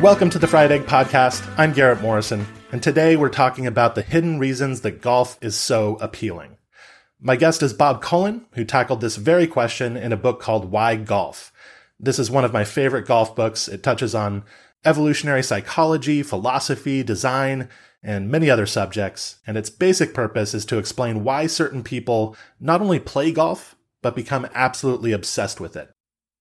Welcome to the Fried Egg Podcast. I'm Garrett Morrison, and today we're talking about the hidden reasons that golf is so appealing. My guest is Bob Cullen, who tackled this very question in a book called Why Golf. This is one of my favorite golf books. It touches on evolutionary psychology, philosophy, design, and many other subjects, and its basic purpose is to explain why certain people not only play golf, but become absolutely obsessed with it.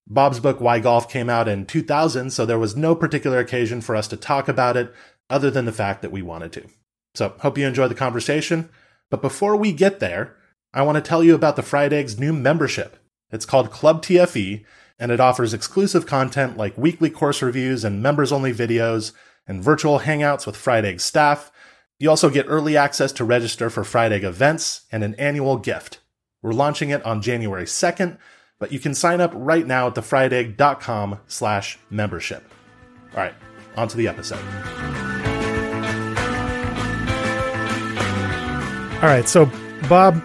Bob's book, Why Golf, came out in 2000, so there was no particular occasion for us to talk about it other than the fact that we wanted to. So, hope you enjoy the conversation. But before we get there, I want to tell you about the Fried Eggs new membership. It's called Club TFE, and it offers exclusive content like weekly course reviews and members only videos and virtual hangouts with Fried Egg staff. You also get early access to register for Fried Egg events and an annual gift. We're launching it on January 2nd, but you can sign up right now at thefriedegg.com slash membership. All right, on to the episode. All right, so Bob,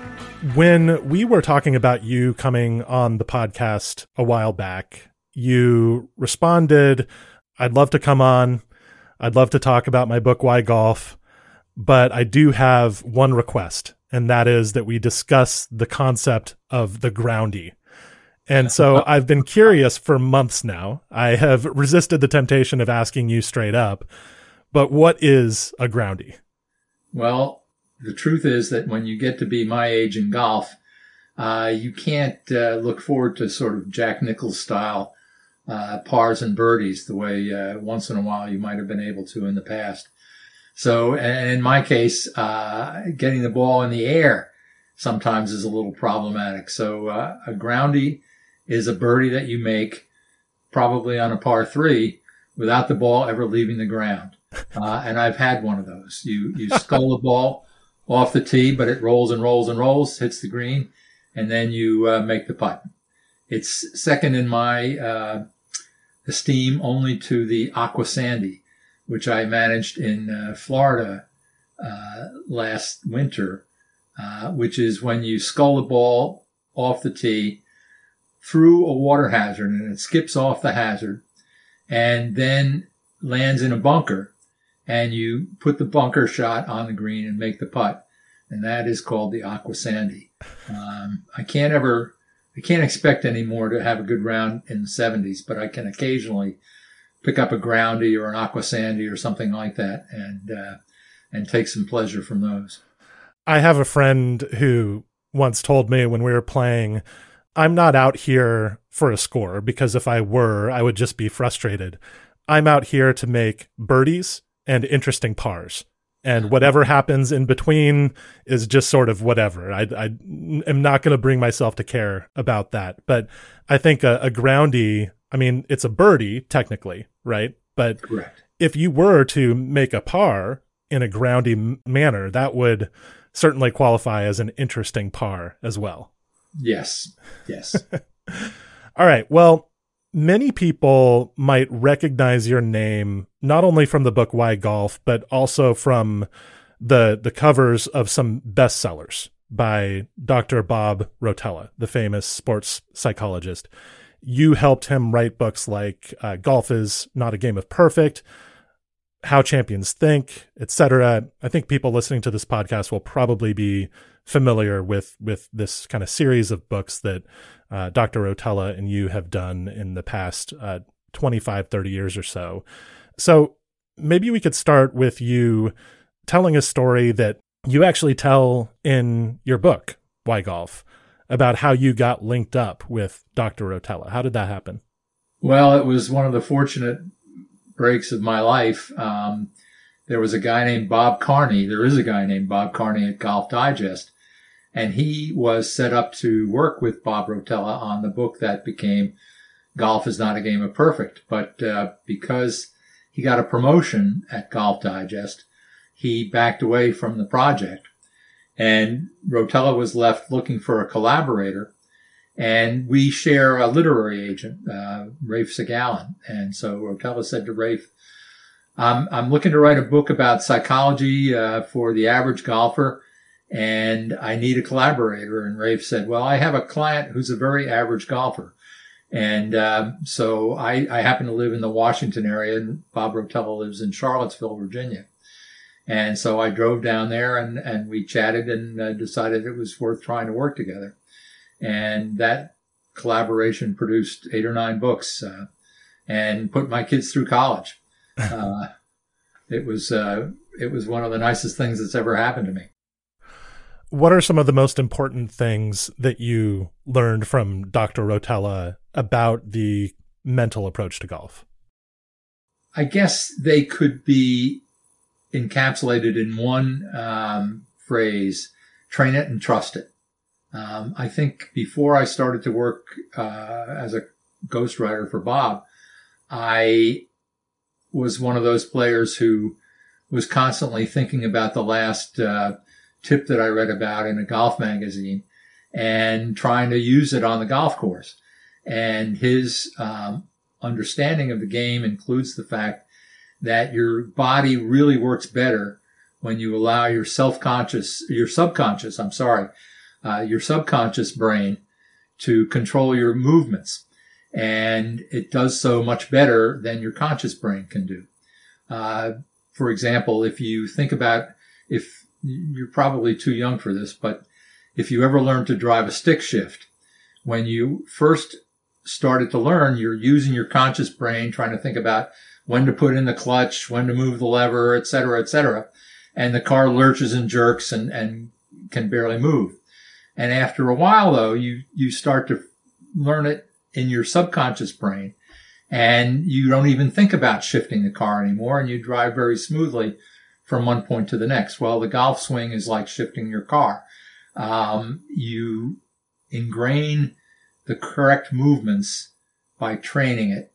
when we were talking about you coming on the podcast a while back, you responded, I'd love to come on. I'd love to talk about my book, Why Golf, but I do have one request, and that is that we discuss the concept of the groundy. And so I've been curious for months now. I have resisted the temptation of asking you straight up, but what is a groundy? Well, the truth is that when you get to be my age in golf, uh, you can't uh, look forward to sort of Jack Nicklaus style uh, pars and birdies the way uh, once in a while you might have been able to in the past. So, in my case, uh, getting the ball in the air sometimes is a little problematic. So, uh, a groundy is a birdie that you make probably on a par three without the ball ever leaving the ground. Uh, and I've had one of those. You, you scull the ball off the tee, but it rolls and rolls and rolls, hits the green, and then you uh, make the putt. It's second in my uh, esteem only to the Aqua Sandy, which I managed in uh, Florida uh, last winter, uh, which is when you scull the ball off the tee through a water hazard and it skips off the hazard and then lands in a bunker and you put the bunker shot on the green and make the putt. And that is called the Aqua Sandy. Um, I can't ever, I can't expect anymore to have a good round in the 70s, but I can occasionally pick up a groundy or an Aqua Sandy or something like that and, uh, and take some pleasure from those. I have a friend who once told me when we were playing I'm not out here for a score because if I were, I would just be frustrated. I'm out here to make birdies and interesting pars. And whatever happens in between is just sort of whatever. I, I am not going to bring myself to care about that. But I think a, a groundy, I mean, it's a birdie technically, right? But Correct. if you were to make a par in a groundy manner, that would certainly qualify as an interesting par as well. Yes. Yes. All right. Well, many people might recognize your name not only from the book Why Golf, but also from the the covers of some bestsellers by Dr. Bob Rotella, the famous sports psychologist. You helped him write books like uh, Golf is Not a Game of Perfect, How Champions Think, etc. I think people listening to this podcast will probably be familiar with with this kind of series of books that uh, Dr. Rotella and you have done in the past uh, 25, 30 years or so. So maybe we could start with you telling a story that you actually tell in your book, Why Golf, about how you got linked up with Dr. Rotella. How did that happen? Well, it was one of the fortunate breaks of my life. Um, there was a guy named Bob Carney. There is a guy named Bob Carney at Golf Digest. And he was set up to work with Bob Rotella on the book that became Golf is Not a Game of Perfect. But uh, because he got a promotion at Golf Digest, he backed away from the project. And Rotella was left looking for a collaborator. And we share a literary agent, uh, Rafe Sagalyn. And so Rotella said to Rafe, I'm, I'm looking to write a book about psychology uh, for the average golfer, and I need a collaborator. And Rafe said, Well, I have a client who's a very average golfer. And uh, so I, I, happen to live in the Washington area, and Bob Rotella lives in Charlottesville, Virginia. And so I drove down there and, and we chatted and uh, decided it was worth trying to work together. And that collaboration produced eight or nine books uh, and put my kids through college. Uh, it was uh, it was one of the nicest things that's ever happened to me. What are some of the most important things that you learned from Dr. Rotella about the mental approach to golf? I guess they could be encapsulated in one um, phrase train it and trust it. Um, I think before I started to work uh, as a ghostwriter for Bob, I was one of those players who was constantly thinking about the last uh, tip that I read about in a golf magazine and trying to use it on the golf course. And his um, understanding of the game includes the fact that your body really works better when you allow your self-conscious, your subconscious, I'm sorry, uh, your subconscious brain to control your movements and it does so much better than your conscious brain can do. Uh, for example, if you think about if you're probably too young for this, but if you ever learned to drive a stick shift, when you first started to learn, you're using your conscious brain trying to think about when to put in the clutch, when to move the lever, et cetera, et cetera. And the car lurches and jerks and, and can barely move. And after a while, though, you, you start to learn it in your subconscious brain and you don't even think about shifting the car anymore and you drive very smoothly from one point to the next. Well, the golf swing is like shifting your car. Um, you ingrain the correct movements by training it.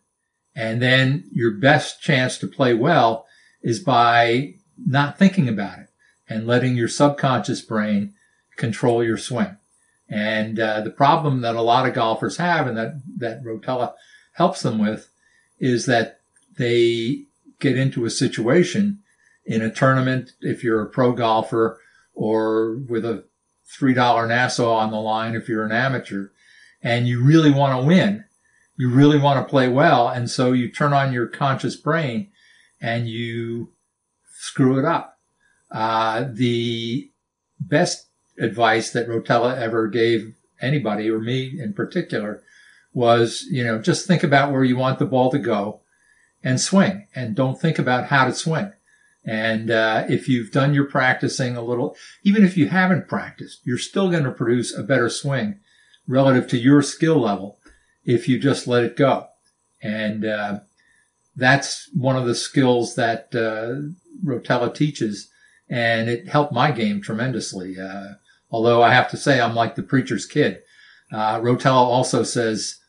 And then your best chance to play well is by not thinking about it and letting your subconscious brain control your swing. And uh, the problem that a lot of golfers have, and that that Rotella helps them with, is that they get into a situation in a tournament. If you're a pro golfer, or with a three dollar Nassau on the line, if you're an amateur, and you really want to win, you really want to play well, and so you turn on your conscious brain and you screw it up. Uh, the best advice that Rotella ever gave anybody or me in particular was, you know, just think about where you want the ball to go and swing and don't think about how to swing. And uh, if you've done your practicing a little, even if you haven't practiced, you're still going to produce a better swing relative to your skill level if you just let it go. And uh, that's one of the skills that uh, Rotella teaches, and it helped my game tremendously. Uh, Although I have to say, I'm like the preacher's kid. Uh, Rotella also says,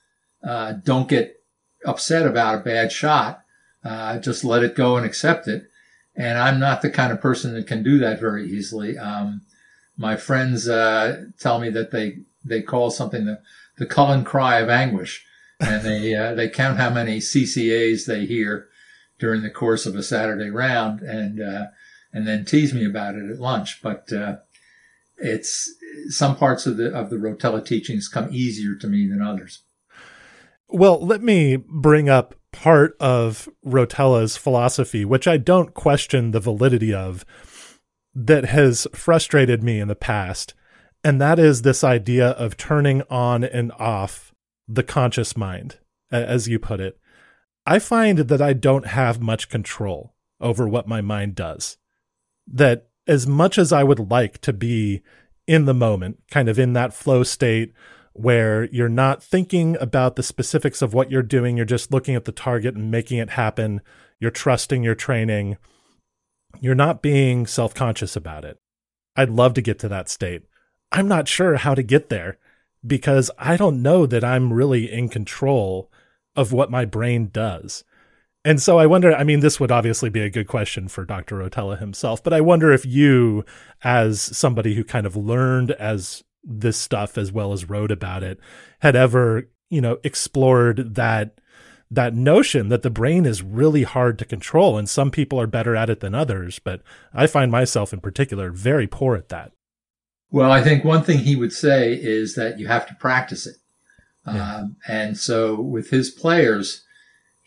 uh, don't get upset about a bad shot. Uh, just let it go and accept it. And I'm not the kind of person that can do that very easily. Um, my friends, uh, tell me that they, they call something the, the Cullen cry of anguish. And they, uh, they count how many CCAs they hear during the course of a Saturday round and, uh, and then tease me about it at lunch. But, it's some parts of the of the Rotella teachings come easier to me than others. Well, let me bring up part of Rotella's philosophy, which I don't question the validity of, that has frustrated me in the past, and that is this idea of turning on and off the conscious mind, as you put it. I find that I don't have much control over what my mind does. That as much as I would like to be in the moment, kind of in that flow state where you're not thinking about the specifics of what you're doing, you're just looking at the target and making it happen. You're trusting your training. You're not being self conscious about it. I'd love to get to that state. I'm not sure how to get there because I don't know that I'm really in control of what my brain does. And so I wonder, I mean, this would obviously be a good question for Dr. Rotella himself, but I wonder if you, as somebody who kind of learned as this stuff as well as wrote about it, had ever, you know, explored that that notion that the brain is really hard to control and some people are better at it than others, but I find myself in particular very poor at that. Well, I think one thing he would say is that you have to practice it. Yeah. Um, and so with his players,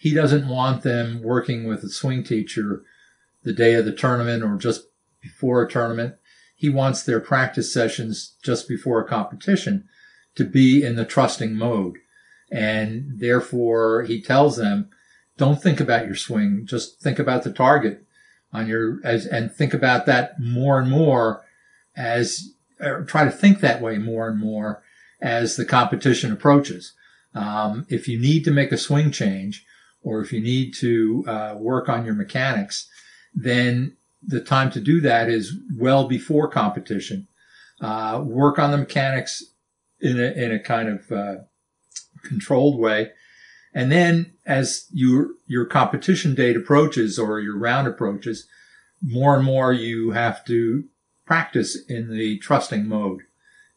he doesn't want them working with a swing teacher the day of the tournament or just before a tournament. He wants their practice sessions just before a competition to be in the trusting mode. And therefore he tells them, don't think about your swing. Just think about the target on your, as, and think about that more and more as, try to think that way more and more as the competition approaches. Um, if you need to make a swing change or if you need to uh, work on your mechanics, then the time to do that is well before competition. Uh, work on the mechanics in a, in a kind of uh, controlled way. And then as your, your competition date approaches or your round approaches, more and more you have to practice in the trusting mode.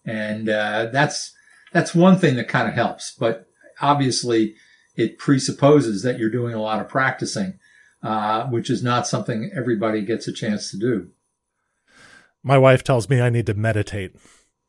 And, uh, that's, that's one thing that kind of helps, but obviously it presupposes that you're doing a lot of practicing, uh, which is not something everybody gets a chance to do. My wife tells me I need to meditate,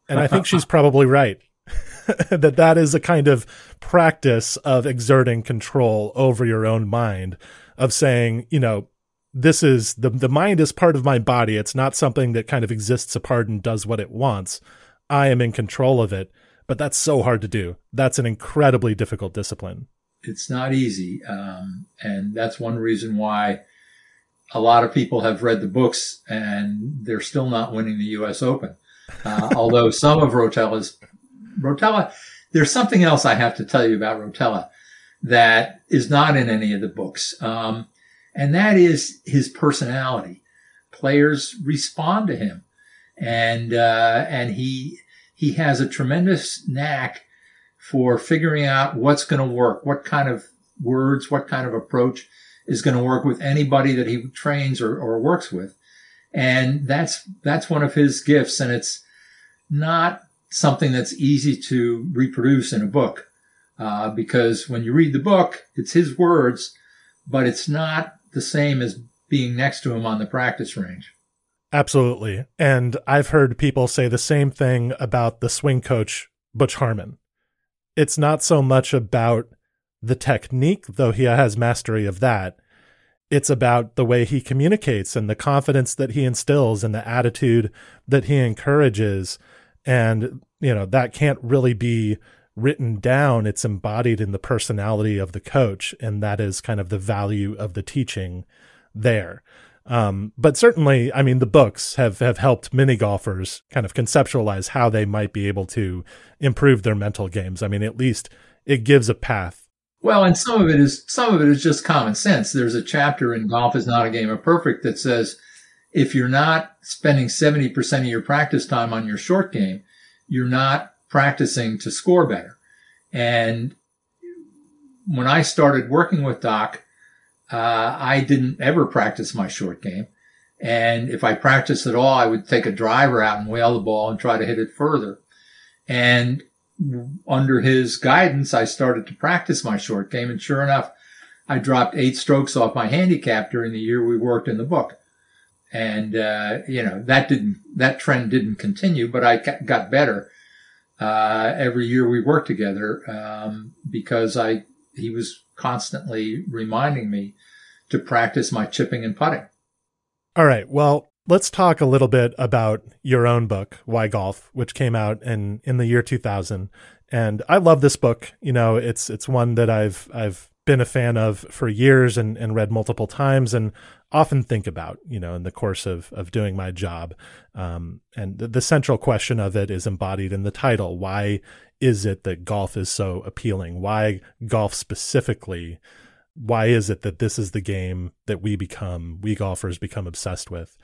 and I think she's probably right. that that is a kind of practice of exerting control over your own mind of saying, you know, this is the the mind is part of my body. It's not something that kind of exists apart and does what it wants. I am in control of it, but that's so hard to do. That's an incredibly difficult discipline. It's not easy, um, and that's one reason why a lot of people have read the books and they're still not winning the U.S. Open. Uh, although some of Rotella's Rotella, there's something else I have to tell you about Rotella that is not in any of the books. Um, and that is his personality. Players respond to him and, uh, and he, he has a tremendous knack for figuring out what's going to work, what kind of words, what kind of approach is going to work with anybody that he trains or, or works with. And that's, that's one of his gifts. And it's not something that's easy to reproduce in a book. Uh, because when you read the book, it's his words, but it's not the same as being next to him on the practice range. Absolutely. And I've heard people say the same thing about the swing coach, Butch Harmon. It's not so much about the technique, though he has mastery of that. It's about the way he communicates and the confidence that he instills and the attitude that he encourages and you know that can't really be written down it's embodied in the personality of the coach and that is kind of the value of the teaching there um, but certainly i mean the books have have helped many golfers kind of conceptualize how they might be able to improve their mental games. I mean at least it gives a path. Well and some of it is some of it is just common sense. There's a chapter in golf is not a game of perfect that says if you're not spending 70% of your practice time on your short game, you're not practicing to score better. And when I started working with Doc, uh, I didn't ever practice my short game. And if I practiced at all, I would take a driver out and whale the ball and try to hit it further. And under his guidance, I started to practice my short game. And sure enough, I dropped eight strokes off my handicap during the year we worked in the book and uh, you know that didn't that trend didn't continue, but I got better uh, every year we worked together um, because I he was constantly reminding me to practice my chipping and putting. All right, well. Let's talk a little bit about your own book, Why Golf, which came out in in the year 2000. And I love this book. You know, it's it's one that I've I've been a fan of for years and, and read multiple times. And often think about, you know, in the course of of doing my job. Um, and the, the central question of it is embodied in the title. Why is it that golf is so appealing? Why golf specifically? Why is it that this is the game that we become, we golfers become obsessed with?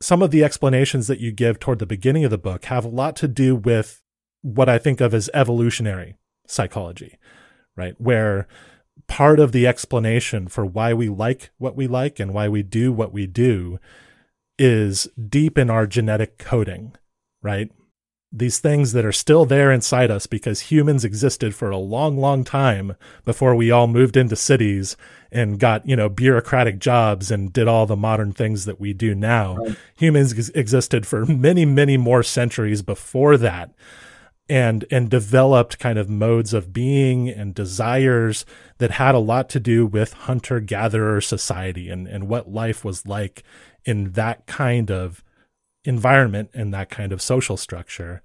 some of the explanations that you give toward the beginning of the book have a lot to do with what I think of as evolutionary psychology, right? Where part of the explanation for why we like what we like and why we do what we do is deep in our genetic coding, right? These things that are still there inside us because humans existed for a long, long time before we all moved into cities and got, you know, bureaucratic jobs and did all the modern things that we do now. Right. Humans ex- existed for many, many more centuries before that and and developed kind of modes of being and desires that had a lot to do with hunter gatherer society and and what life was like in that kind of environment and that kind of social structure.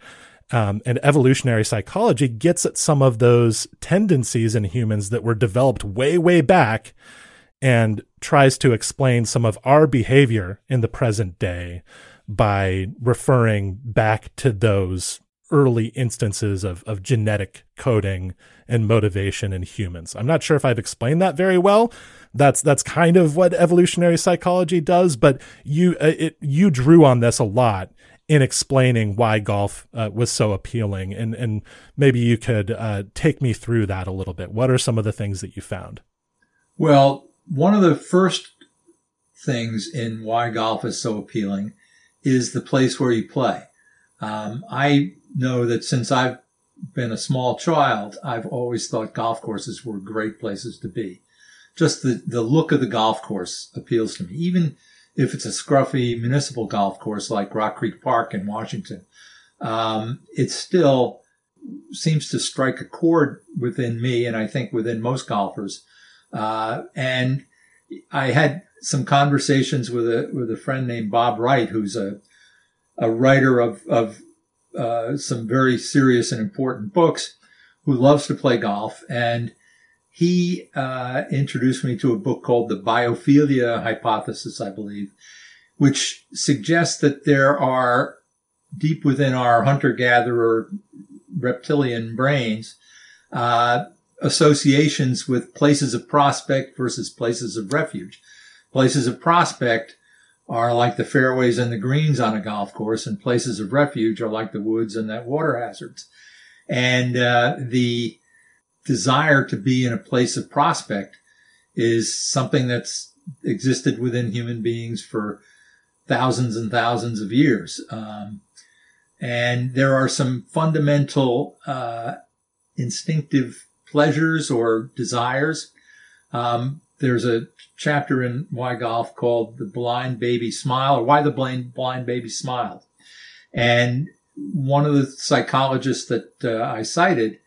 Um, and evolutionary psychology gets at some of those tendencies in humans that were developed way way back and tries to explain some of our behavior in the present day by referring back to those early instances of, of genetic coding and motivation in humans. I'm not sure if I've explained that very well. That's that's kind of what evolutionary psychology does, but you uh, it, you drew on this a lot in explaining why golf uh, was so appealing, and and maybe you could uh, take me through that a little bit. What are some of the things that you found? Well, one of the first things in why golf is so appealing is the place where you play. Um, I know that since I've been a small child, I've always thought golf courses were great places to be. Just the, the look of the golf course appeals to me. Even if it's a scruffy municipal golf course like Rock Creek Park in Washington, um, it still seems to strike a chord within me and I think within most golfers. Uh, and I had some conversations with a with a friend named Bob Wright, who's a a writer of of uh, some very serious and important books, who loves to play golf. And he uh, introduced me to a book called The Biophilia Hypothesis, I believe, which suggests that there are deep within our hunter gatherer reptilian brains uh, associations with places of prospect versus places of refuge. Places of prospect are like the fairways and the greens on a golf course, and places of refuge are like the woods and that water hazards. And uh, the desire to be in a place of prospect is something that's existed within human beings for thousands and thousands of years. Um, and there are some fundamental uh, instinctive pleasures or desires um, there's a chapter in Why Golf called The Blind Baby Smile or Why the Blind, blind Baby Smiled. And one of the psychologists that uh, I cited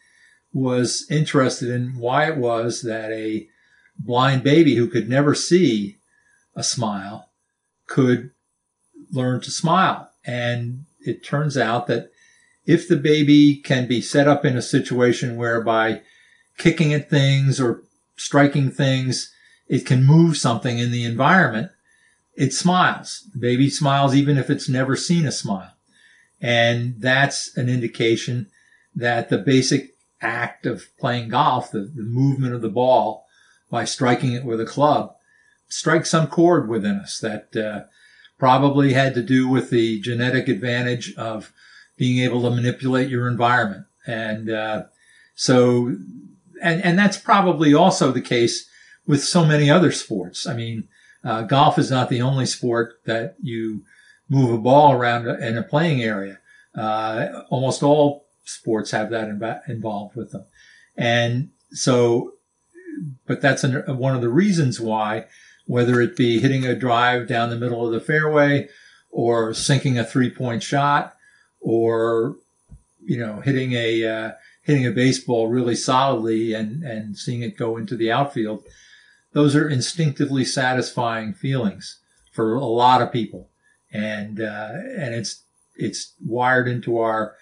was interested in why it was that a blind baby who could never see a smile could learn to smile. And it turns out that if the baby can be set up in a situation whereby kicking at things or striking things it can move something in the environment, it smiles. The baby smiles even if it's never seen a smile. And that's an indication that the basic act of playing golf, the, the movement of the ball by striking it with a club, strikes some chord within us that uh, probably had to do with the genetic advantage of being able to manipulate your environment. And uh, so, and, and that's probably also the case with so many other sports. I mean, uh, golf is not the only sport that you move a ball around in a playing area. Uh, almost all sports have that involved with them. And so, but that's an, one of the reasons why, whether it be hitting a drive down the middle of the fairway or sinking a three point shot or, you know, hitting a, uh, hitting a baseball really solidly and, and seeing it go into the outfield those are instinctively satisfying feelings for a lot of people, and uh, and it's it's wired into our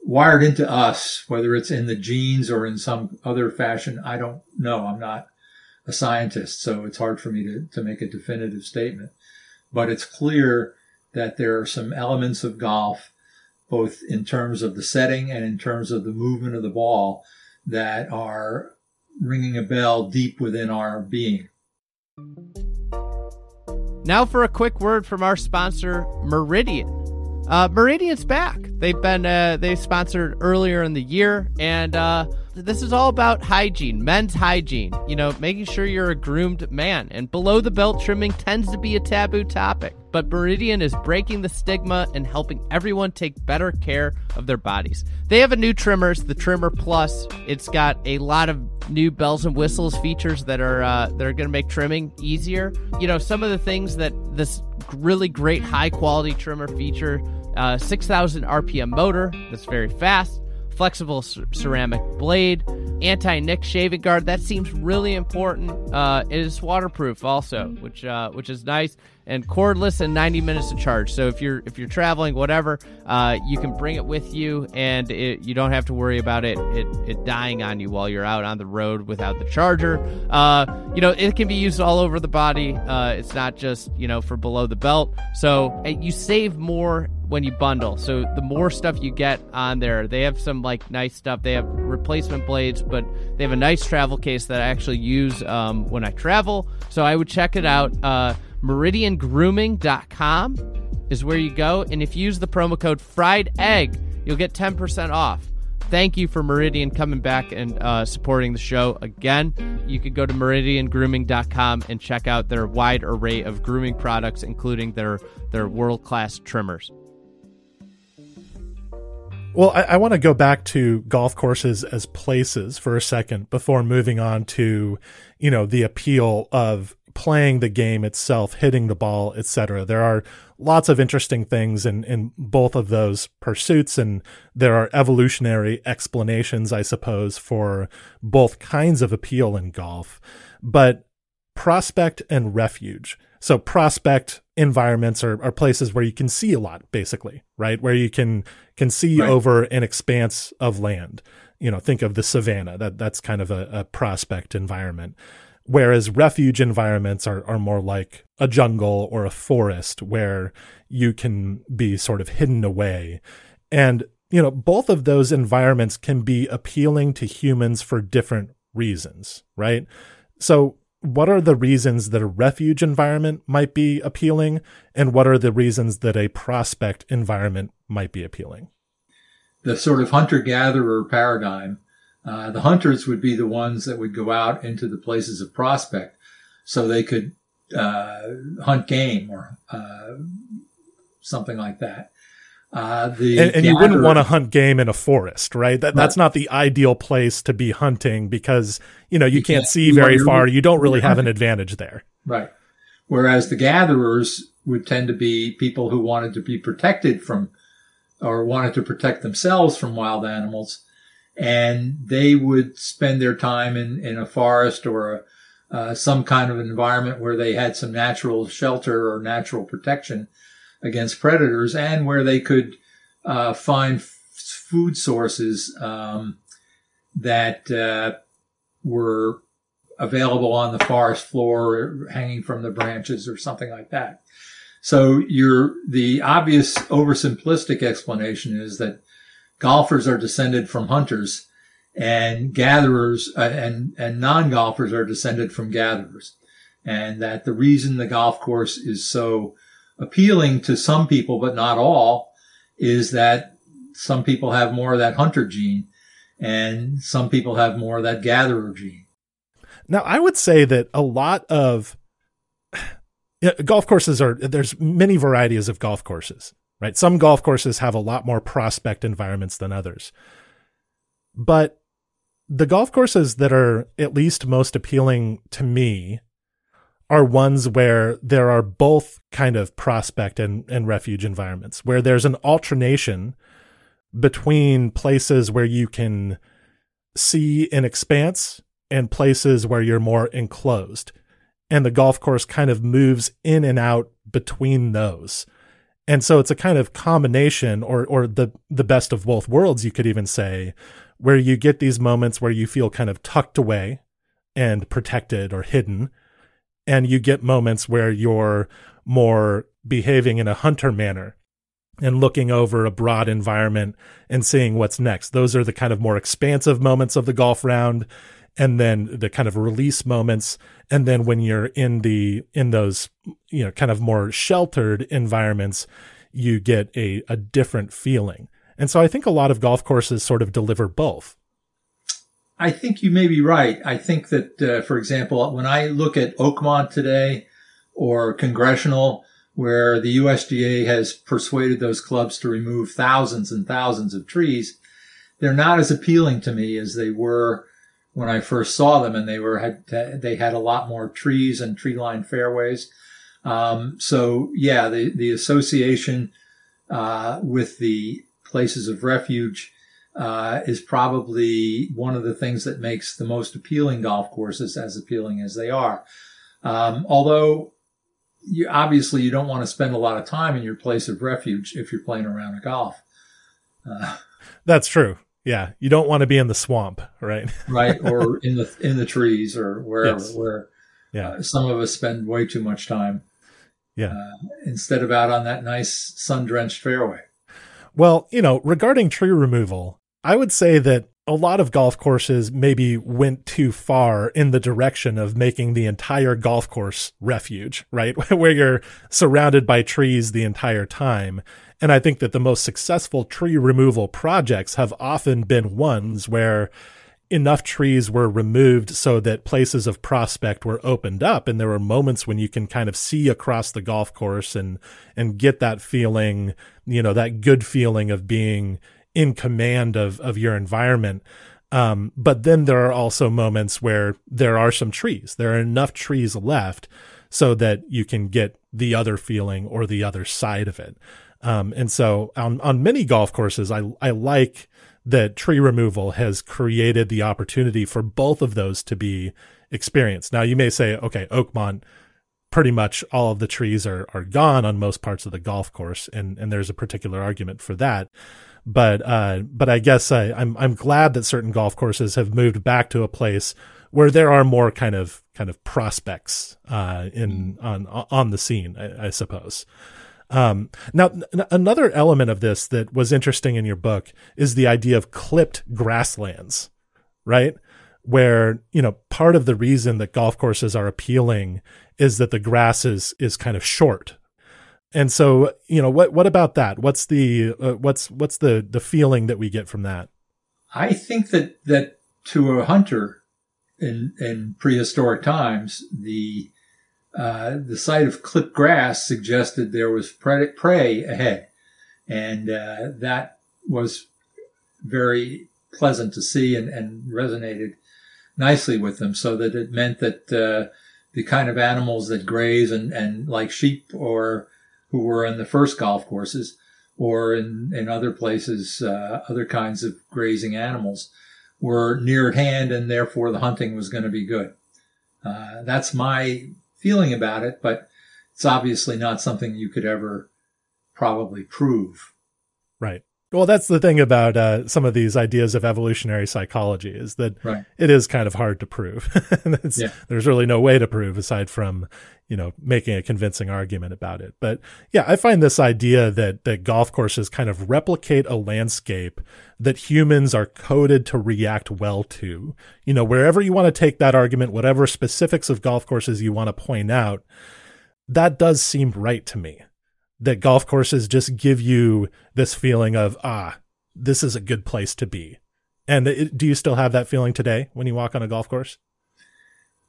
wired into us, whether it's in the genes or in some other fashion. I don't know. I'm not a scientist, so it's hard for me to, to make a definitive statement. But it's clear that there are some elements of golf, both in terms of the setting and in terms of the movement of the ball, that are ringing a bell deep within our being. Now for a quick word from our sponsor, Meridian. Uh, Meridian's back. They've been uh, they sponsored earlier in the year, and uh, this is all about hygiene, men's hygiene. You know, making sure you're a groomed man. And below the belt trimming tends to be a taboo topic, but Meridian is breaking the stigma and helping everyone take better care of their bodies. They have a new trimmers, the Trimmer Plus. It's got a lot of new bells and whistles features that are uh, that are going to make trimming easier. You know, some of the things that this really great high quality trimmer feature uh, 6,000 RPM motor that's very fast flexible ceramic blade, anti-nick shaving guard. That seems really important. Uh, it is waterproof also, which uh, which is nice and cordless and 90 minutes to charge. So if you're if you're traveling, whatever, uh, you can bring it with you, and it, you don't have to worry about it, it it dying on you while you're out on the road without the charger. Uh, you know, it can be used all over the body. Uh, it's not just you know for below the belt. So you save more when you bundle. So the more stuff you get on there, they have some like nice stuff. They have replacement blades, but they have a nice travel case that I actually use um, when I travel. So I would check it out. Meridiangrooming.com is where you go. And if you use the promo code fried egg, you'll get 10% off. Thank you for Meridian coming back and uh, supporting the show again. You can go to meridiangrooming.com and check out their wide array of grooming products, including their, their world class trimmers. Well, I, I want to go back to golf courses as places for a second before moving on to, you know, the appeal of playing the game itself, hitting the ball, etc. There are lots of interesting things in, in both of those pursuits, and there are evolutionary explanations, I suppose, for both kinds of appeal in golf. But prospect and refuge. So prospect environments are, are places where you can see a lot, basically, right? Where you can can see right. over an expanse of land. You know, think of the savannah. That that's kind of a, a prospect environment. Whereas refuge environments are, are more like a jungle or a forest where you can be sort of hidden away. And, you know, both of those environments can be appealing to humans for different reasons, right? So what are the reasons that a refuge environment might be appealing and what are the reasons that a prospect environment might be appealing the sort of hunter gatherer paradigm uh, the hunters would be the ones that would go out into the places of prospect so they could uh, hunt game or uh, something like that uh, the and, and you wouldn't want to hunt game in a forest, right? That that's not the ideal place to be hunting because you know you, you can't, can't, see very far. You don't really have an advantage there, right? Whereas the gatherers would tend to be people who wanted to be protected from, or wanted to protect themselves from wild animals, and they would spend their time in in a forest or a, uh, some kind of environment where they had some natural shelter or natural protection against predators and where they could uh, find f- food sources um, that uh, were available on the forest floor, hanging from the branches, or something like that. So your the obvious oversimplistic explanation is that golfers are descended from hunters, and gatherers uh, and and non golfers are descended from gatherers, and that the reason the golf course is so appealing to some people, but not all, is that some people have more of that hunter gene and some people have more of that gatherer gene. Now, I would say that a lot of golf courses are, there's many varieties of golf courses, right? Some golf courses have a lot more prospect environments than others. But the golf courses that are at least most appealing to me are ones where there are both kind of prospect and, and refuge environments, where there's an alternation between places where you can see an expanse and places where you're more enclosed. And the golf course kind of moves in and out between those. And so it's a kind of combination or or the the best of both worlds you could even say where you get these moments where you feel kind of tucked away and protected or hidden and you get moments where you're more behaving in a hunter manner and looking over a broad environment and seeing what's next. Those are the kind of more expansive moments of the golf round. And then the kind of release moments and then when you're in the in those you know kind of more sheltered environments you get a a different feeling and so i think a lot of golf courses sort of deliver both I think you may be right. I think that, uh, for example, when I look at Oakmont today or Congressional, where the USGA has persuaded those clubs to remove thousands and thousands of trees, they're not as appealing to me as they were when I first saw them, and they were had they had a lot more trees and tree lined fairways. Um, so yeah, the the association uh, with the places of refuge uh, is probably one of the things that makes the most appealing golf courses as appealing as they are. Um, although you, obviously you don't want to spend a lot of time in your place of refuge if you're playing around a golf. Uh, That's true. Yeah, you don't want to be in the swamp, right? right, or in the in the trees or wherever yes. where yeah. Uh, some of us spend way too much time. Yeah. Uh, instead of out on that nice sun-drenched fairway. Well, you know, regarding tree removal, I would say that a lot of golf courses maybe went too far in the direction of making the entire golf course refuge, right? Where you're surrounded by trees the entire time. And I think that the most successful tree removal projects have often been ones where enough trees were removed so that places of prospect were opened up and there were moments when you can kind of see across the golf course and and get that feeling you know that good feeling of being in command of of your environment. Um, but then there are also moments where there are some trees. There are enough trees left so that you can get the other feeling or the other side of it. Um, and so on on many golf courses, I I like that tree removal has created the opportunity for both of those to be experienced. Now you may say, okay, Oakmont, pretty much all of the trees are are gone on most parts of the golf course, and and there's a particular argument for that but uh, but I guess I, I'm I'm glad that certain golf courses have moved back to a place where there are more kind of kind of prospects uh, in on on the scene, I, I suppose. Um, now, n- another element of this that was interesting in your book is the idea of clipped grasslands, right? Where you know part of the reason that golf courses are appealing is that the grass is is kind of short, and so, you know, what what about that? What's the uh, what's what's the the feeling that we get from that? I think that that to a hunter in in prehistoric times, the uh, the sight of clipped grass suggested there was prey ahead, and uh, that was very pleasant to see and, and, resonated nicely with them. So that it meant that uh, the kind of animals that graze and, and like sheep or who were in the first golf courses or in, in other places, uh, other kinds of grazing animals were near at hand and therefore the hunting was going to be good. Uh, that's my feeling about it, but it's obviously not something you could ever probably prove. Right. Well, that's the thing about uh, some of these ideas of evolutionary psychology is that right. it is kind of hard to prove. yeah. There's really no way to prove aside from, you know, making a convincing argument about it. But yeah, I find this idea that that golf courses kind of replicate a landscape that humans are coded to react well to. You know, wherever you want to take that argument, whatever specifics of golf courses you want to point out, that does seem right to me that golf courses just give you this feeling of ah this is a good place to be. And it, do you still have that feeling today when you walk on a golf course?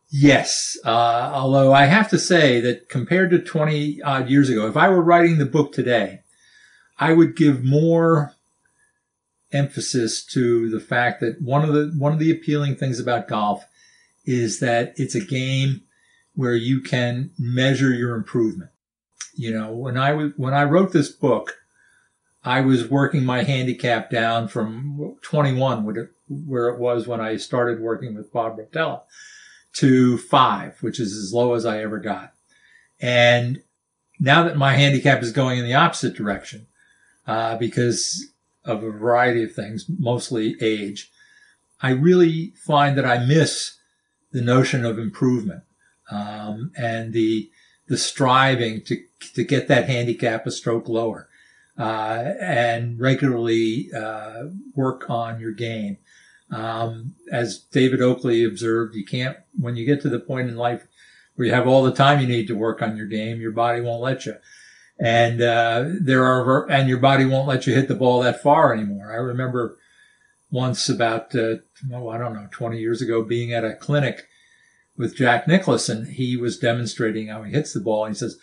Yes. Uh, although i have to say that compared to 20 odd years ago if i were writing the book today i would give more emphasis to the fact that one of the one of the appealing things about golf is that it's a game where you can measure your improvement you know, when I was, when I wrote this book, I was working my handicap down from 21, where it was when I started working with Bob Rotella, to five, which is as low as I ever got. And now that my handicap is going in the opposite direction, uh, because of a variety of things, mostly age, I really find that I miss the notion of improvement um, and the the striving to to get that handicap a stroke lower, uh, and regularly uh, work on your game. Um, as David Oakley observed, you can't, when you get to the point in life where you have all the time you need to work on your game, your body won't let you. And, uh, there are, and your body won't let you hit the ball that far anymore. I remember once about, uh, oh, I don't know, 20 years ago being at a clinic with Jack and he was demonstrating how he hits the ball. He says,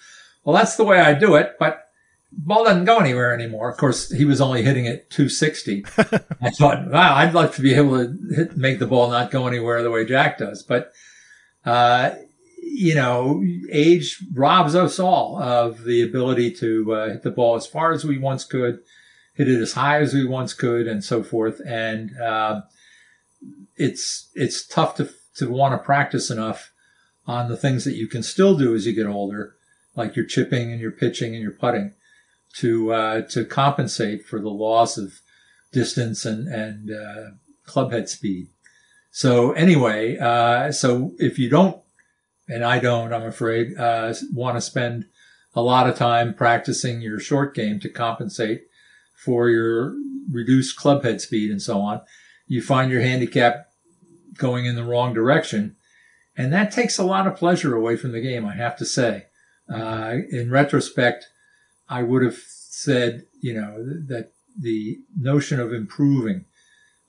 well, that's the way I do it, but ball doesn't go anywhere anymore. Of course, he was only hitting it 260. I thought, wow, I'd like to be able to hit, make the ball not go anywhere the way Jack does. But, uh, you know, age robs us all of the ability to uh, hit the ball as far as we once could, hit it as high as we once could, and so forth. And uh, it's it's tough to to want to practice enough on the things that you can still do as you get older, like your chipping and your pitching and your putting to uh, to compensate for the loss of distance and and uh, club head speed. So anyway, uh, so if you don't, and I don't, I'm afraid, uh, want to spend a lot of time practicing your short game to compensate for your reduced club head speed and so on, you find your handicap going in the wrong direction. And that takes a lot of pleasure away from the game, I have to say. Uh, in retrospect, I would have said, you know, that the notion of improving,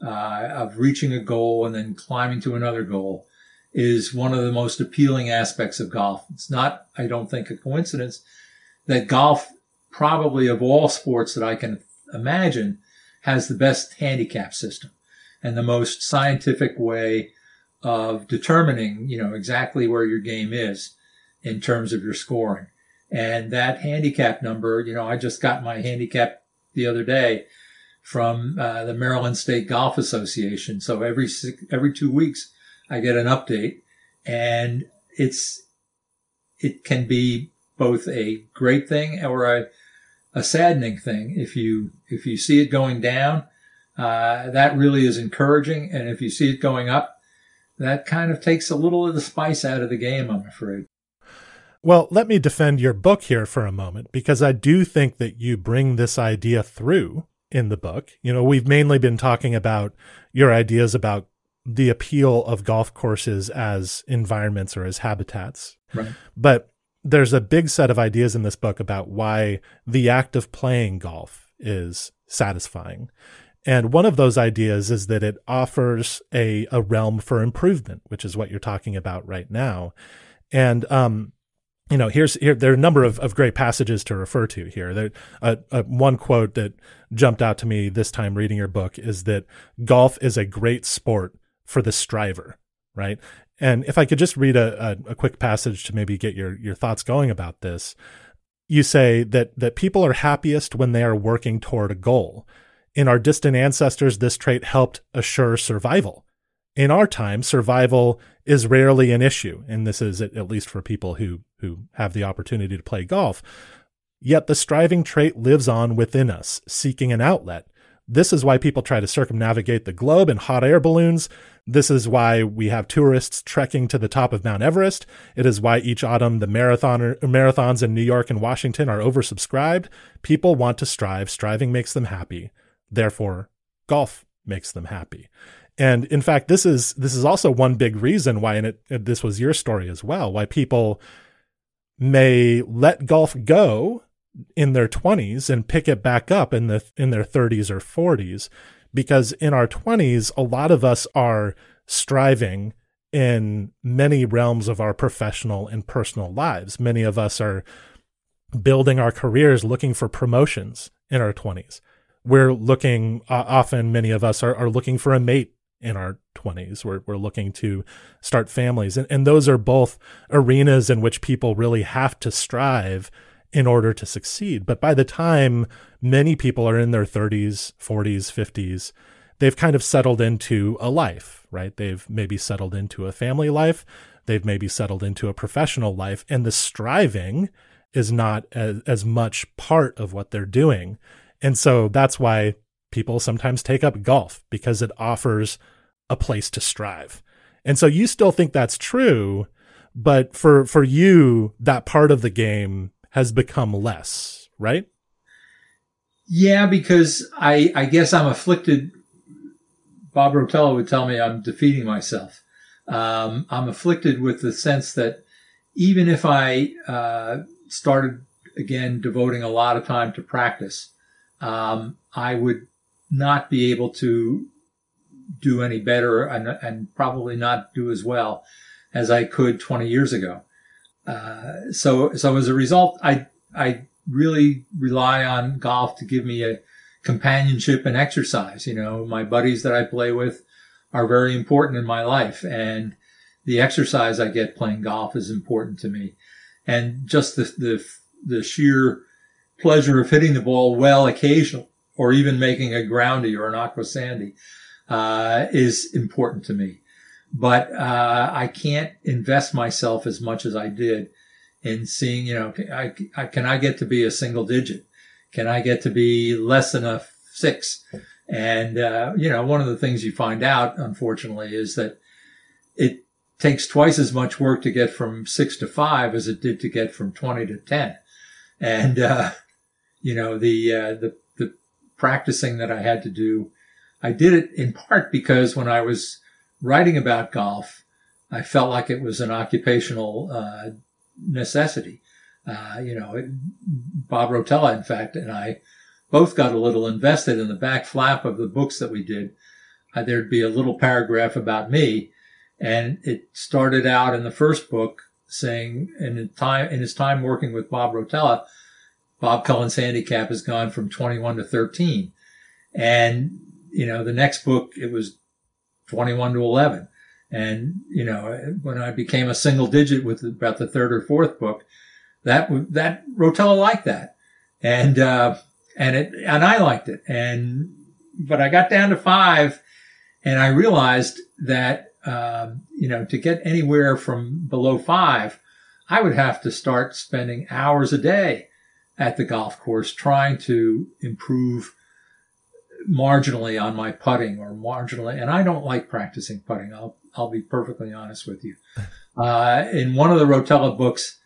uh, of reaching a goal and then climbing to another goal is one of the most appealing aspects of golf. It's not, I don't think, a coincidence that golf, probably of all sports that I can imagine, has the best handicap system and the most scientific way of determining, you know, exactly where your game is in terms of your scoring. And that handicap number, you know, I just got my handicap the other day from uh, the Maryland State Golf Association. So every every two weeks, I get an update, and it's it can be both a great thing or a a saddening thing. If you if you see it going down, uh, that really is encouraging, and if you see it going up, that kind of takes a little of the spice out of the game. I'm afraid. Well, let me defend your book here for a moment because I do think that you bring this idea through in the book. You know, we've mainly been talking about your ideas about the appeal of golf courses as environments or as habitats. Right. But there's a big set of ideas in this book about why the act of playing golf is satisfying. And one of those ideas is that it offers a, a realm for improvement, which is what you're talking about right now. And um, you know, here's here there are a number of, of great passages to refer to here. There, uh, uh, one quote that jumped out to me this time reading your book is that golf is a great sport for the striver, right? And if I could just read a, a, a quick passage to maybe get your your thoughts going about this, you say that that people are happiest when they are working toward a goal. In our distant ancestors, this trait helped assure survival. In our time, survival is rarely an issue, and this is at least for people who who have the opportunity to play golf. Yet the striving trait lives on within us, seeking an outlet. This is why people try to circumnavigate the globe in hot air balloons. This is why we have tourists trekking to the top of Mount Everest. It is why each autumn the marathon marathons in New York and Washington are oversubscribed. People want to strive. Striving makes them happy. Therefore, golf makes them happy. And in fact, this is this is also one big reason why, and it, this was your story as well, why people may let golf go in their 20s and pick it back up in the in their 30s or 40s because in our 20s a lot of us are striving in many realms of our professional and personal lives many of us are building our careers looking for promotions in our 20s we're looking uh, often many of us are, are looking for a mate in our 20s. We're, we're looking to start families. And, and those are both arenas in which people really have to strive in order to succeed. But by the time many people are in their 30s, 40s, 50s, they've kind of settled into a life, right? They've maybe settled into a family life. They've maybe settled into a professional life. And the striving is not as, as much part of what they're doing. And so that's why people sometimes take up golf because it offers a place to strive. And so you still think that's true, but for for you that part of the game has become less, right? Yeah, because I I guess I'm afflicted Bob Rotella would tell me I'm defeating myself. Um, I'm afflicted with the sense that even if I uh, started again devoting a lot of time to practice, um, I would not be able to do any better and, and, probably not do as well as I could 20 years ago. Uh, so, so as a result, I, I really rely on golf to give me a companionship and exercise. You know, my buddies that I play with are very important in my life and the exercise I get playing golf is important to me. And just the, the, the sheer pleasure of hitting the ball well occasionally or even making a groundy or an aqua sandy, uh, is important to me. But, uh, I can't invest myself as much as I did in seeing, you know, I, I, can I get to be a single digit? Can I get to be less than a six? And, uh, you know, one of the things you find out, unfortunately, is that it takes twice as much work to get from six to five as it did to get from 20 to 10. And, uh, you know, the, uh, the, the practicing that I had to do, I did it in part because when I was writing about golf, I felt like it was an occupational, uh, necessity. Uh, you know, Bob Rotella, in fact, and I both got a little invested in the back flap of the books that we did. Uh, there'd be a little paragraph about me, and it started out in the first book saying, in time in his time working with Bob Rotella, Bob Cullen's handicap has gone from 21 to 13, and you know the next book it was 21 to 11. And, you know, when I became a single digit with about the third or fourth book, that, that Rotella liked that. And, uh, and it, and I liked it. And, but I got down to five and I realized that, um, you know, to get anywhere from below five, I would have to start spending hours a day at the golf course trying to improve marginally on my putting or marginally, and I don't like practicing putting. I'll I'll be perfectly honest with you. Uh, in one of the Rotella books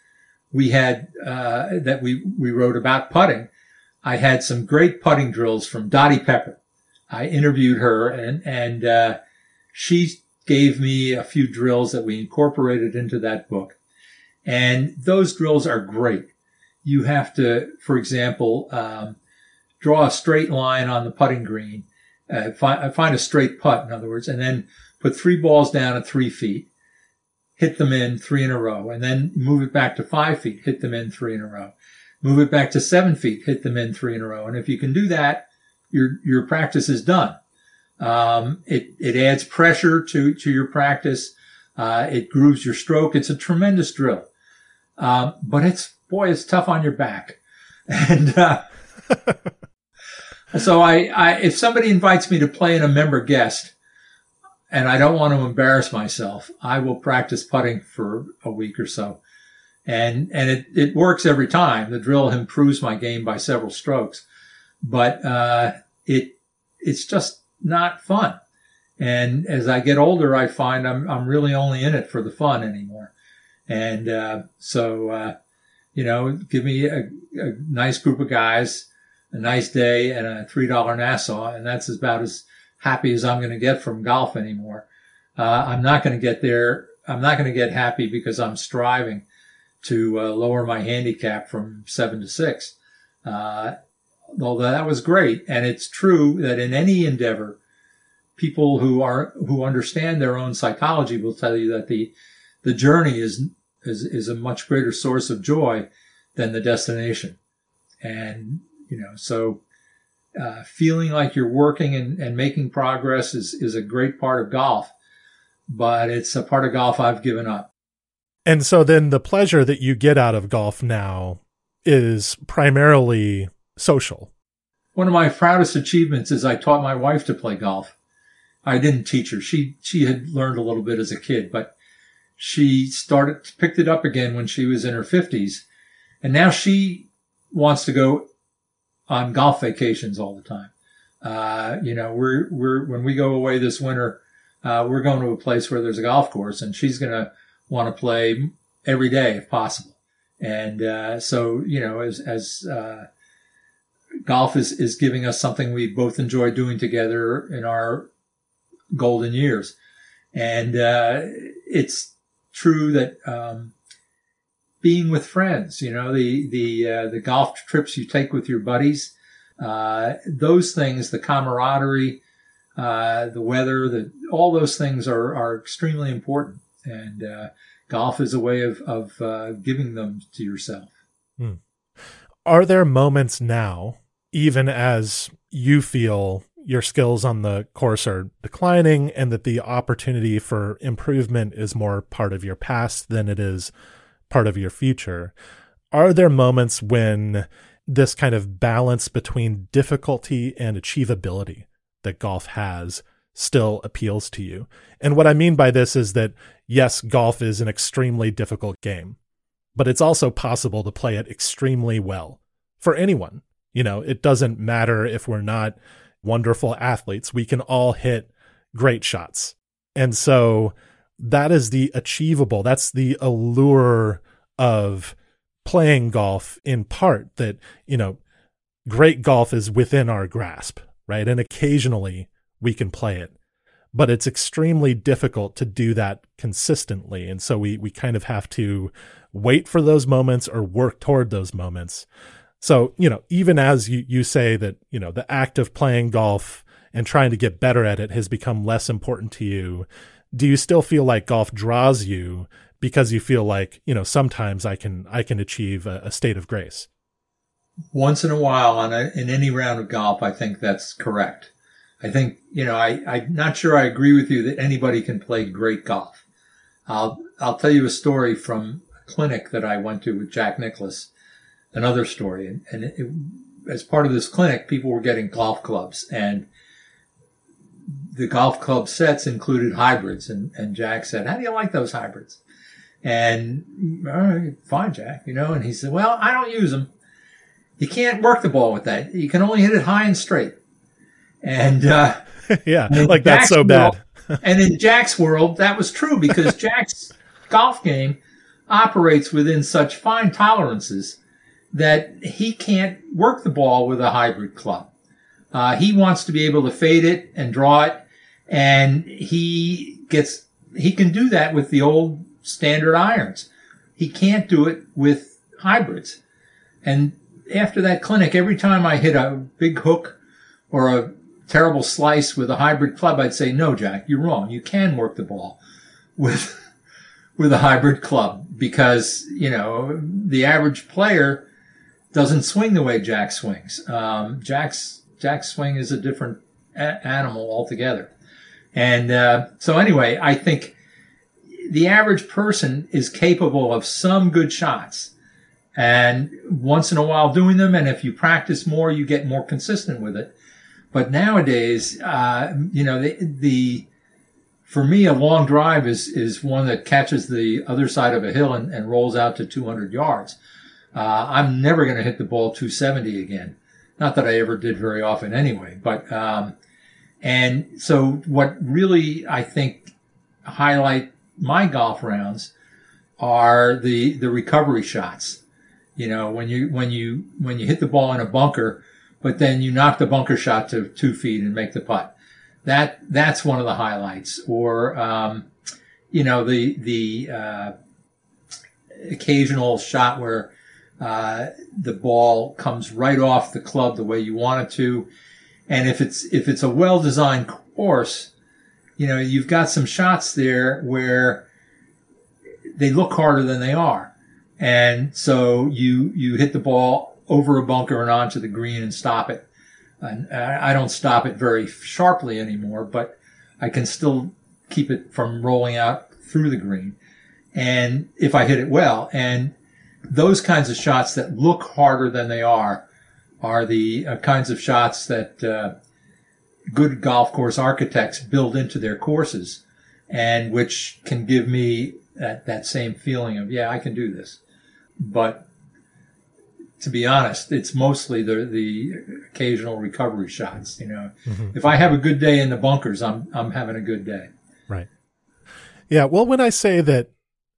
we had uh, that we we wrote about putting, I had some great putting drills from Dottie Pepper. I interviewed her and and uh, she gave me a few drills that we incorporated into that book, and those drills are great. You have to, for example. Um, draw a straight line on the putting green, uh, find, find a straight putt, in other words, and then put three balls down at three feet, hit them in three in a row, and then move it back to five feet, hit them in three in a row. Move it back to seven feet, hit them in three in a row. And if you can do that, your, your practice is done. Um, it, it adds pressure to, to your practice. Uh, it grooves your stroke. It's a tremendous drill. Um, but it's, boy, it's tough on your back. And, uh, so I, I, if somebody invites me to play in a member guest and I don't want to embarrass myself, I will practice putting for a week or so. And, and it, it works every time. The drill improves my game by several strokes, but, uh, it, it's just not fun. And as I get older, I find I'm, I'm really only in it for the fun anymore. And, uh, so, uh, you know, give me a, a nice group of guys a nice day and a three dollar Nassau, and that's about as happy as I'm going to get from golf anymore. Uh, I'm not going to get there. I'm not going to get happy because I'm striving to uh, lower my handicap from seven to six. Uh, although that was great, and it's true that in any endeavor, people who are who understand their own psychology will tell you that the the journey is is is a much greater source of joy than the destination. And you know, so uh, feeling like you're working and, and making progress is, is a great part of golf, but it's a part of golf I've given up. And so then the pleasure that you get out of golf now is primarily social. One of my proudest achievements is I taught my wife to play golf. I didn't teach her. She, she had learned a little bit as a kid, but she started, picked it up again when she was in her fifties. And now she wants to go on golf vacations all the time. Uh, you know, we're, we're, when we go away this winter, uh, we're going to a place where there's a golf course and she's going to want to play every day if possible. And, uh, so, you know, as, as, uh, golf is, is giving us something we both enjoy doing together in our golden years. And, uh, it's true that, um, being with friends, you know, the, the, uh, the golf trips you take with your buddies, uh, those things, the camaraderie, uh, the weather, the, all those things are, are extremely important. And, uh, golf is a way of, of, uh, giving them to yourself. Hmm. Are there moments now, even as you feel your skills on the course are declining and that the opportunity for improvement is more part of your past than it is part of your future. Are there moments when this kind of balance between difficulty and achievability that golf has still appeals to you? And what I mean by this is that yes, golf is an extremely difficult game, but it's also possible to play it extremely well for anyone. You know, it doesn't matter if we're not wonderful athletes. We can all hit great shots. And so that is the achievable. That's the allure of playing golf in part that, you know, great golf is within our grasp, right? And occasionally we can play it, but it's extremely difficult to do that consistently. And so we, we kind of have to wait for those moments or work toward those moments. So, you know, even as you, you say that, you know, the act of playing golf and trying to get better at it has become less important to you, do you still feel like golf draws you because you feel like, you know, sometimes I can I can achieve a, a state of grace? Once in a while on a, in any round of golf, I think that's correct. I think, you know, I, I'm not sure I agree with you that anybody can play great golf. I'll, I'll tell you a story from a clinic that I went to with Jack Nicklaus another story. And, and it, as part of this clinic, people were getting golf clubs and the golf club sets included hybrids. And, and Jack said, how do you like those hybrids? And all right, fine, Jack, you know, and he said, well, I don't use them. You can't work the ball with that. You can only hit it high and straight. And, uh, yeah, like Jack's that's so bad. World, and in Jack's world, that was true because Jack's golf game operates within such fine tolerances that he can't work the ball with a hybrid club. Uh, he wants to be able to fade it and draw it, and he gets he can do that with the old standard irons. He can't do it with hybrids. And after that clinic, every time I hit a big hook or a terrible slice with a hybrid club, I'd say, "No, Jack, you're wrong. You can work the ball with with a hybrid club because you know the average player." Doesn't swing the way Jack swings. Um, Jack's Jack's swing is a different a- animal altogether. And uh, so anyway, I think the average person is capable of some good shots, and once in a while doing them. And if you practice more, you get more consistent with it. But nowadays, uh, you know, the, the for me, a long drive is is one that catches the other side of a hill and, and rolls out to 200 yards. Uh, I'm never going to hit the ball 270 again. Not that I ever did very often anyway, but, um, and so what really I think highlight my golf rounds are the, the recovery shots. You know, when you, when you, when you hit the ball in a bunker, but then you knock the bunker shot to two feet and make the putt. That, that's one of the highlights. Or, um, you know, the, the, uh, occasional shot where uh, the ball comes right off the club the way you want it to. And if it's, if it's a well designed course, you know, you've got some shots there where they look harder than they are. And so you, you hit the ball over a bunker and onto the green and stop it. And I don't stop it very sharply anymore, but I can still keep it from rolling out through the green. And if I hit it well, and those kinds of shots that look harder than they are are the uh, kinds of shots that uh, good golf course architects build into their courses and which can give me that, that same feeling of, yeah, I can do this. But to be honest, it's mostly the, the occasional recovery shots. You know, mm-hmm. if I have a good day in the bunkers, I'm, I'm having a good day. Right. Yeah. Well, when I say that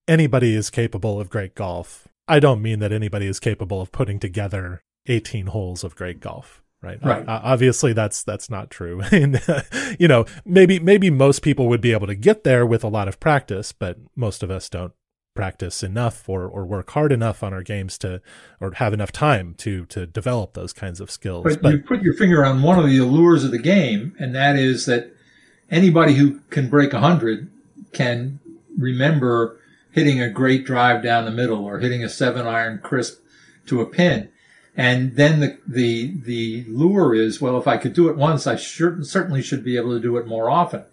anybody is capable of great golf, I don't mean that anybody is capable of putting together 18 holes of great golf, right? Right. Uh, obviously, that's that's not true. and you know, maybe maybe most people would be able to get there with a lot of practice, but most of us don't practice enough or or work hard enough on our games to or have enough time to to develop those kinds of skills. But, But, you put your finger on one of the allures of the game, and that is that anybody who can break a hundred can remember hitting a great drive down the middle or hitting a seven iron crisp to a pin. And then the, the, the lure is, well, if I could do it once, I sure, certainly should be able to do it more often.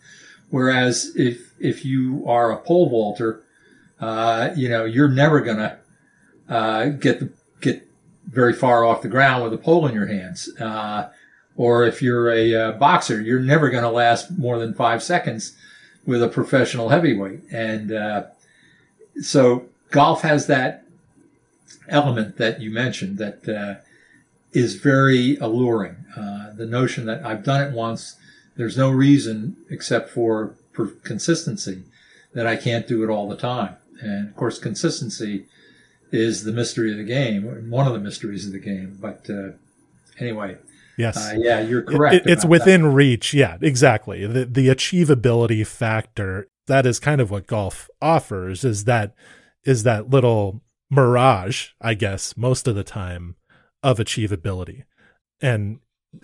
Whereas if, if you are a pole vaulter, uh, you know, you're never gonna, uh, get the, get very far off the ground with a pole in your hands. Uh, or if you're a uh, boxer, you're never to last more than five seconds with a professional heavyweight. And uh, so golf has that element that you mentioned that uh, is very alluring. Uh, the notion that I've done it once, there's no reason except for, for consistency that I can't do it all the time. And of course, consistency is the mystery of the game, one of the mysteries of the game. But uh, anyway, yes, uh, yeah, you're correct. It- it's within reach. Yeah, exactly. The the achievability factor that is kind of what golf offers is that is that little mirage, I guess, most of the time of achievability. And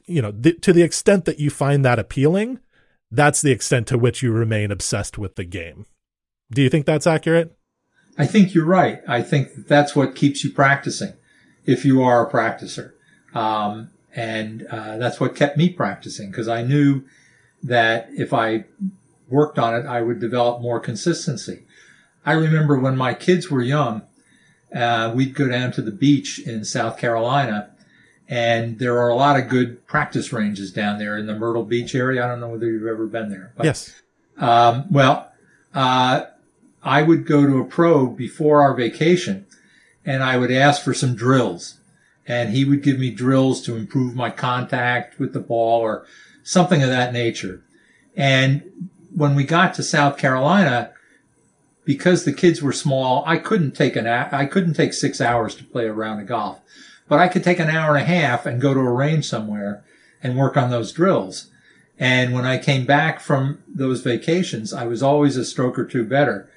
you know, the, to the extent that you find that appealing, that's the extent to which you remain obsessed with the game. Do you think that's accurate? I think you're right. I think that that's what keeps you practicing if you are a practicer. Um, and uh, that's what kept me practicing because I knew that if I worked on it, I would develop more consistency. I remember when my kids were young, uh, we'd go down to the beach in South Carolina, and there are a lot of good practice ranges down there in the Myrtle Beach area. I don't know whether you've ever been there. But yes. um, well, uh, I would go to a pro before our vacation and I would ask for some drills and he would give me drills to improve my contact with the ball or something of that nature. And when we got to South Carolina, because the kids were small, I couldn't take an, I couldn't take six hours to play a round of golf, but I could take an hour and a half and go to a range somewhere and work on those drills. And when I came back from those vacations, I was always a stroke or two better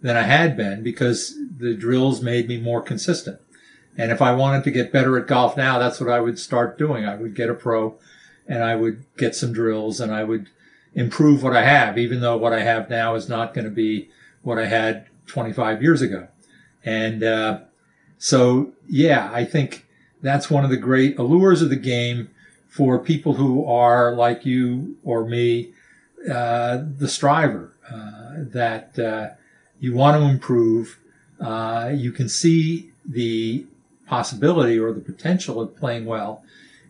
than I had been because the drills made me more consistent. And if I wanted to get better at golf now, that's what I would start doing. I would get a pro and I would get some drills and I would improve what I have, even though what I have now is not going to be what I had 25 years ago. And, uh, so yeah, I think that's one of the great allures of the game for people who are like you or me, uh, the striver, uh, that, uh, you want to improve. Uh, you can see the possibility or the potential of playing well,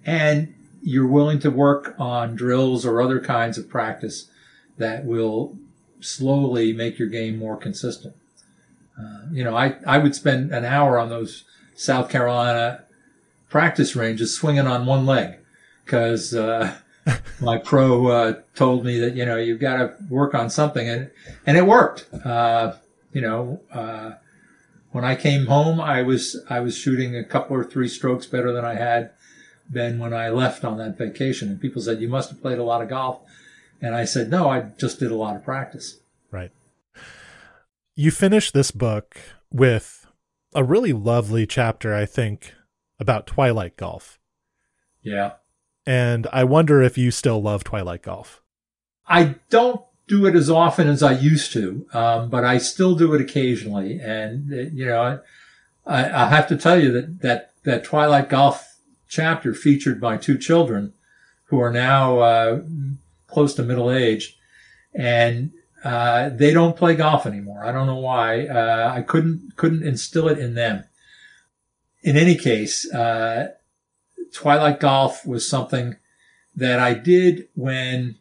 and you're willing to work on drills or other kinds of practice that will slowly make your game more consistent. Uh, you know, I, I would spend an hour on those South Carolina practice ranges swinging on one leg because uh, my pro uh, told me that you know you've got to work on something and and it worked. Uh, you know, uh, when I came home, I was I was shooting a couple or three strokes better than I had been when I left on that vacation. And people said you must have played a lot of golf, and I said no, I just did a lot of practice. Right. You finish this book with a really lovely chapter, I think, about Twilight Golf. Yeah, And I wonder if you still love Twilight Golf. I don't do it as often as I used to, um, but I still do it occasionally. And uh, you know, I, I have to tell you that that that Twilight Golf chapter featured my two children, who are now uh, close to middle age, and uh, they don't play golf anymore. I don't know why. Uh, I couldn't couldn't instill it in them. In any case, uh, Twilight Golf was something that I did when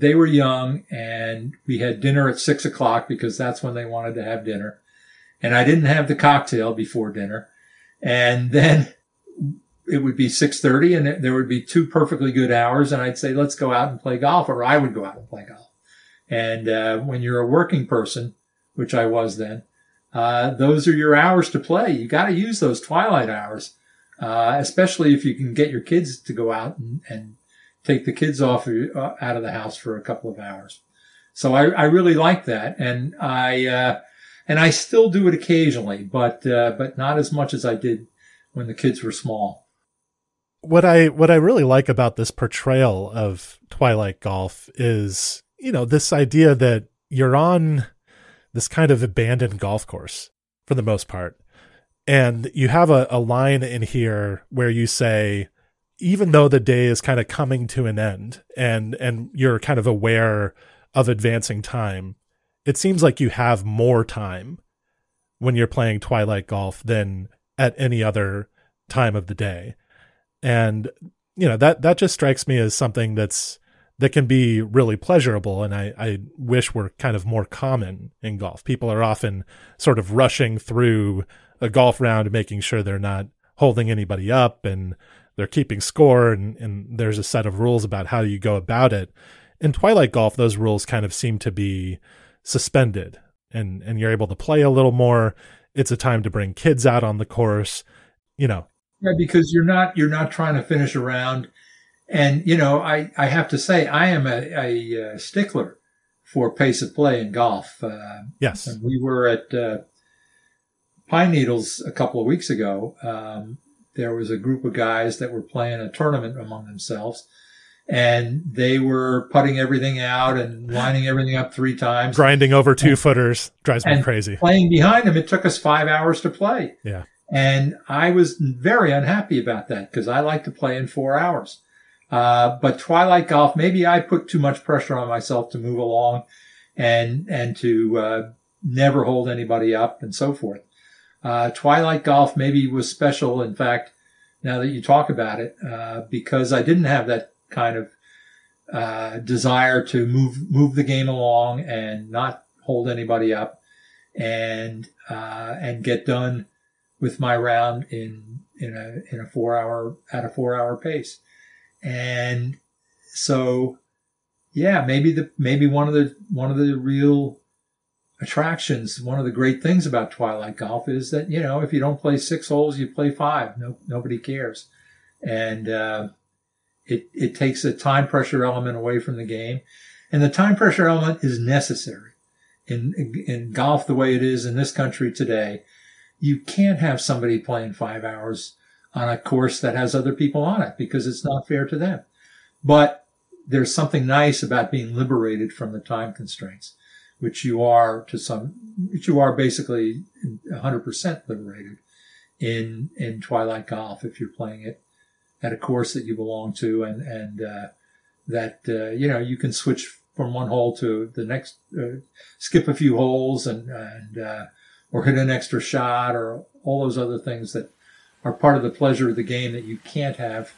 they were young and we had dinner at six o'clock because that's when they wanted to have dinner. And I didn't have the cocktail before dinner. And then it would be 6.30 and there would be two perfectly good hours. And I'd say, let's go out and play golf or I would go out and play golf. And, uh, when you're a working person, which I was then, uh, those are your hours to play. You got to use those twilight hours. uh, especially if you can get your kids to go out and, and take the kids off uh, out of the house for a couple of hours. So I, I really like that, and I uh, and I still do it occasionally, but uh, but not as much as I did when the kids were small. What I what I really like about this portrayal of Twilight Golf is you know this idea that you're on this kind of abandoned golf course for the most part. And you have a, a line in here where you say, even though the day is kind of coming to an end and and you're kind of aware of advancing time, it seems like you have more time when you're playing Twilight Golf than at any other time of the day. And you know, that that just strikes me as something that's that can be really pleasurable and I, I wish were kind of more common in golf. People are often sort of rushing through a golf round making sure they're not holding anybody up and they're keeping score and, and there's a set of rules about how you go about it. In Twilight Golf, those rules kind of seem to be suspended and, and you're able to play a little more. It's a time to bring kids out on the course, you know. Yeah, because you're not you're not trying to finish around and, you know, I, I have to say, I am a, a, a stickler for pace of play in golf. Uh, yes. And we were at uh, Pine Needles a couple of weeks ago. Um, there was a group of guys that were playing a tournament among themselves. And they were putting everything out and lining everything up three times. Grinding over two and, footers drives me crazy. Playing behind them, it took us five hours to play. Yeah. And I was very unhappy about that because I like to play in four hours. Uh, but Twilight Golf, maybe I put too much pressure on myself to move along and, and to, uh, never hold anybody up and so forth. Uh, Twilight Golf maybe was special. In fact, now that you talk about it, uh, because I didn't have that kind of, uh, desire to move, move the game along and not hold anybody up and, uh, and get done with my round in, in a, in a four hour, at a four hour pace. And so, yeah, maybe the, maybe one of the, one of the real attractions, one of the great things about Twilight Golf is that, you know, if you don't play six holes, you play five. No, nobody cares. And, uh, it, it takes a time pressure element away from the game. And the time pressure element is necessary in, in golf the way it is in this country today. You can't have somebody playing five hours on a course that has other people on it because it's not fair to them. But there's something nice about being liberated from the time constraints, which you are to some, which you are basically 100% liberated in, in Twilight Golf if you're playing it at a course that you belong to and, and, uh, that, uh, you know, you can switch from one hole to the next, uh, skip a few holes and, and, uh, or hit an extra shot or all those other things that are part of the pleasure of the game that you can't have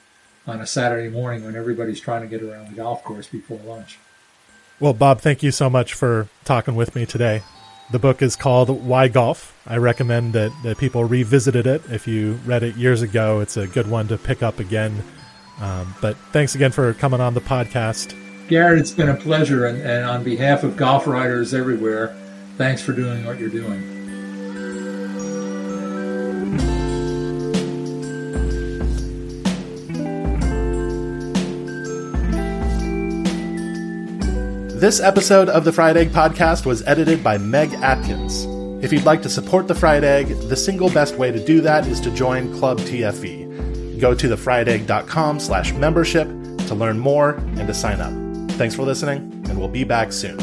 on a Saturday morning when everybody's trying to get around the golf course before lunch. Well, Bob, thank you so much for talking with me today. The book is called Why Golf. I recommend that, that people revisited it. If you read it years ago, it's a good one to pick up again. Um, but thanks again for coming on the podcast. Garrett, it's been a pleasure. And, and on behalf of golf writers everywhere, thanks for doing what you're doing. This episode of the Fried Egg Podcast was edited by Meg Atkins. If you'd like to support the Fried Egg, the single best way to do that is to join Club TFE. Go to thefriedegg.com slash membership to learn more and to sign up. Thanks for listening, and we'll be back soon.